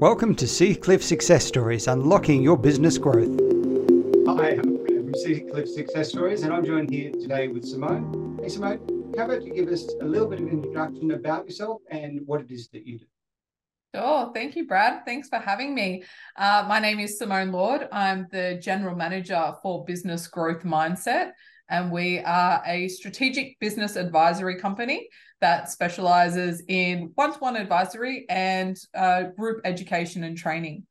Welcome to Seacliff Success Stories, unlocking your business growth. Hi, I'm from Seacliff Success Stories, and I'm joined here today with Simone. Hey, Simone, how about you give us a little bit of an introduction about yourself and what it is that you do? Sure. Thank you, Brad. Thanks for having me. Uh, my name is Simone Lord. I'm the General Manager for Business Growth Mindset, and we are a strategic business advisory company that specializes in one to one advisory and uh, group education and training.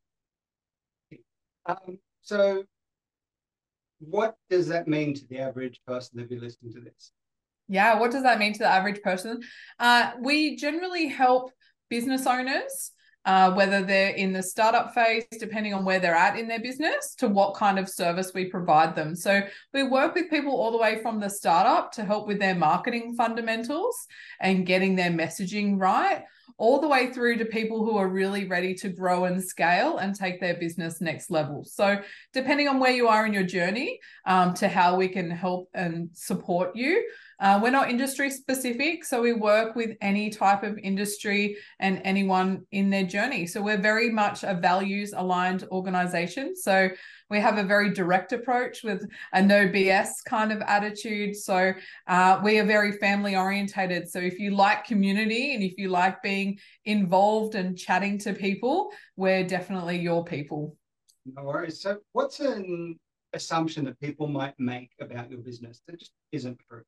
Um, so, what does that mean to the average person that be listening to this? Yeah, what does that mean to the average person? Uh, we generally help business owners uh, whether they're in the startup phase, depending on where they're at in their business, to what kind of service we provide them. So we work with people all the way from the startup to help with their marketing fundamentals and getting their messaging right, all the way through to people who are really ready to grow and scale and take their business next level. So depending on where you are in your journey, um, to how we can help and support you. Uh, we're not industry specific, so we work with any type of industry and anyone in their journey. So we're very much a values aligned organization. So we have a very direct approach with a no BS kind of attitude. So uh, we are very family orientated. So if you like community and if you like being involved and chatting to people, we're definitely your people. No worries. So what's an assumption that people might make about your business that just isn't true?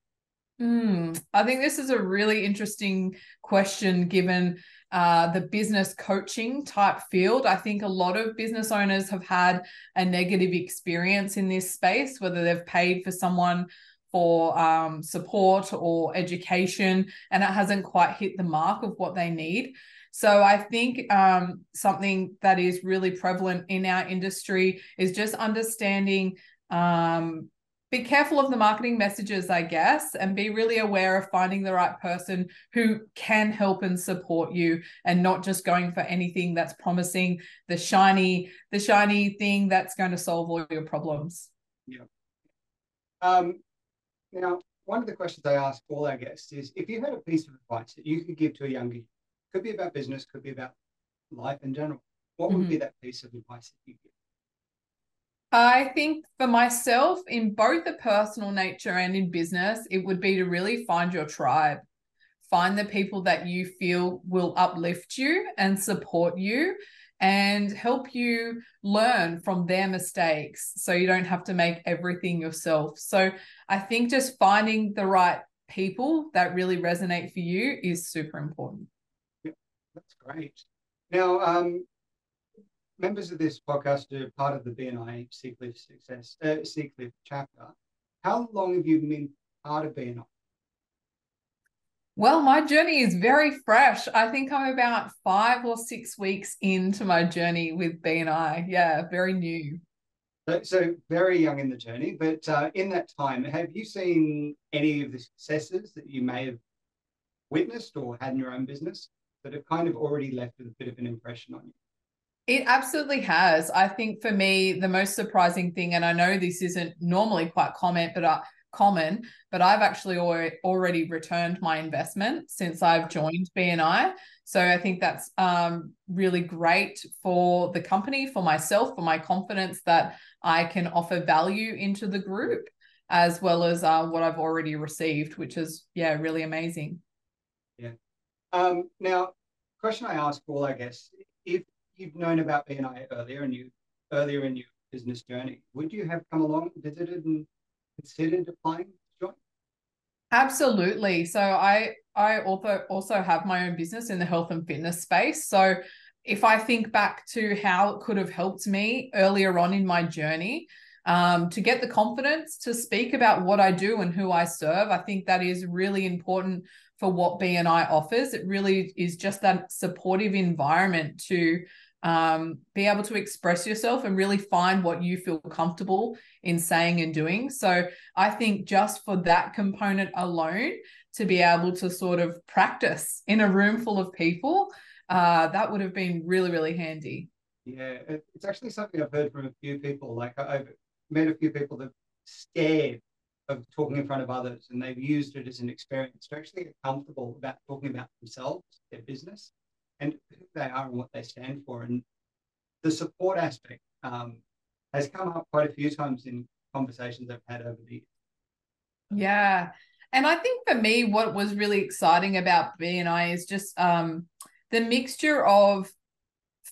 Mm, I think this is a really interesting question given uh, the business coaching type field. I think a lot of business owners have had a negative experience in this space, whether they've paid for someone for um, support or education and it hasn't quite hit the mark of what they need. So I think um, something that is really prevalent in our industry is just understanding um, be careful of the marketing messages, I guess, and be really aware of finding the right person who can help and support you and not just going for anything that's promising the shiny, the shiny thing that's going to solve all your problems. Yeah. Um, now, one of the questions I ask all our guests is if you had a piece of advice that you could give to a younger, could be about business, could be about life in general, what would mm-hmm. be that piece of advice that you give? I think for myself, in both the personal nature and in business, it would be to really find your tribe. Find the people that you feel will uplift you and support you and help you learn from their mistakes so you don't have to make everything yourself. So I think just finding the right people that really resonate for you is super important. Yeah, that's great. Now, um, members of this podcast are part of the BNI Seacliff Success uh, Seacliff chapter. How long have you been part of BNI? Well, my journey is very fresh. I think I'm about five or six weeks into my journey with BNI. Yeah, very new. So, so very young in the journey, but uh, in that time, have you seen any of the successes that you may have witnessed or had in your own business that have kind of already left a bit of an impression on you? It absolutely has. I think for me, the most surprising thing, and I know this isn't normally quite common, but uh, common, but I've actually already returned my investment since I've joined BNI. So I think that's um, really great for the company, for myself, for my confidence that I can offer value into the group, as well as uh, what I've already received, which is yeah, really amazing. Yeah. Um, now, question I ask all, I guess, if you've known about BNI earlier and you earlier in your business journey, would you have come along, visited, and considered applying to join? Absolutely. So I I also also have my own business in the health and fitness space. So if I think back to how it could have helped me earlier on in my journey, um, to get the confidence to speak about what I do and who I serve, I think that is really important for what BNI offers. It really is just that supportive environment to um, be able to express yourself and really find what you feel comfortable in saying and doing. So I think just for that component alone, to be able to sort of practice in a room full of people, uh, that would have been really, really handy. Yeah, it's actually something I've heard from a few people. Like I've met a few people that scared of talking in front of others and they've used it as an experience to actually get comfortable about talking about themselves, their business, and who they are and what they stand for. And the support aspect um, has come up quite a few times in conversations I've had over the years. Yeah. And I think for me, what was really exciting about BNI is just um, the mixture of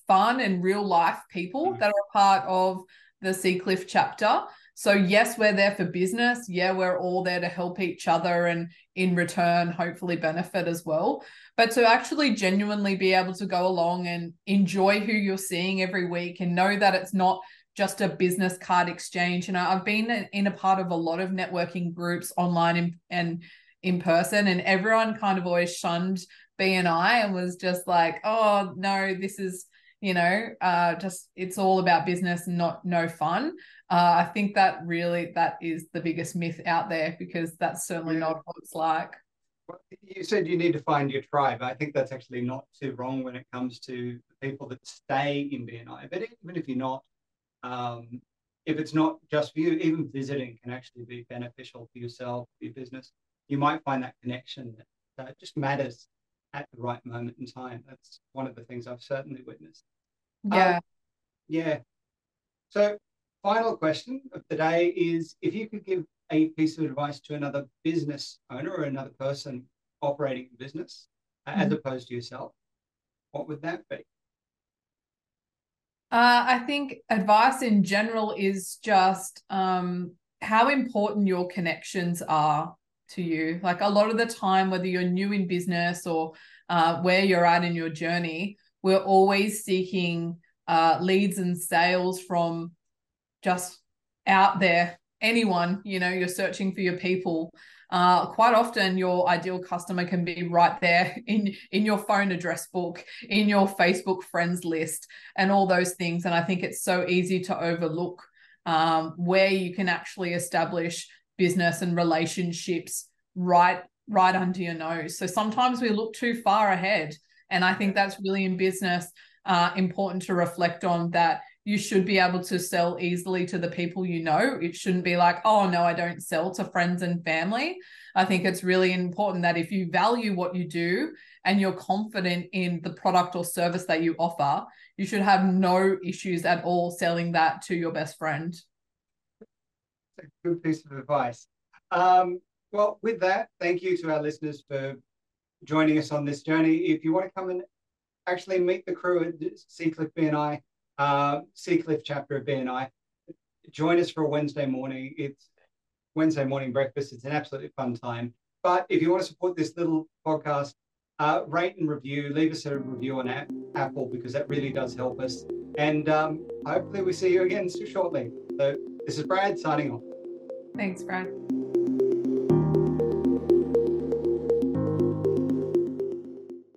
fun and real life people mm-hmm. that are part of the Seacliff chapter. So, yes, we're there for business. Yeah, we're all there to help each other and in return, hopefully benefit as well. But to actually genuinely be able to go along and enjoy who you're seeing every week and know that it's not just a business card exchange. Know, I've been in a part of a lot of networking groups online and in person, and everyone kind of always shunned BNI and was just like, oh, no, this is, you know, uh, just it's all about business not no fun. Uh, I think that really that is the biggest myth out there because that's certainly yeah. not what it's like. You said you need to find your tribe. I think that's actually not too wrong when it comes to the people that stay in BNI. But even if you're not um, if it's not just for you, even visiting can actually be beneficial for yourself, for your business. You might find that connection that uh, just matters at the right moment in time. That's one of the things I've certainly witnessed. Yeah. Um, yeah. So, final question of the day is if you could give a piece of advice to another business owner or another person operating a business mm-hmm. as opposed to yourself, what would that be? Uh, I think advice in general is just um, how important your connections are to you. Like a lot of the time, whether you're new in business or uh, where you're at in your journey, we're always seeking uh, leads and sales from just out there. Anyone, you know, you're searching for your people uh, quite often your ideal customer can be right there in in your phone address book in your facebook friends list and all those things. And i think it's so easy to overlook um, where you can actually establish business and relationships right right under your nose. So sometimes we look too far ahead. And i think that's really in business uh, important to reflect on that you should be able to sell easily to the people you know. It shouldn't be like, oh, no, I don't sell to friends and family. I think it's really important that if you value what you do and you're confident in the product or service that you offer, you should have no issues at all selling that to your best friend. It's a good piece of advice. Um, well, with that, thank you to our listeners for joining us on this journey. If you want to come and actually meet the crew at Seacliff BNI, uh, Seacliff chapter of BNI. Join us for a Wednesday morning. It's Wednesday morning breakfast. It's an absolutely fun time. But if you want to support this little podcast, uh, rate and review, leave us a review on Apple because that really does help us. And um, hopefully we see you again soon shortly. So this is Brad signing off. Thanks, Brad.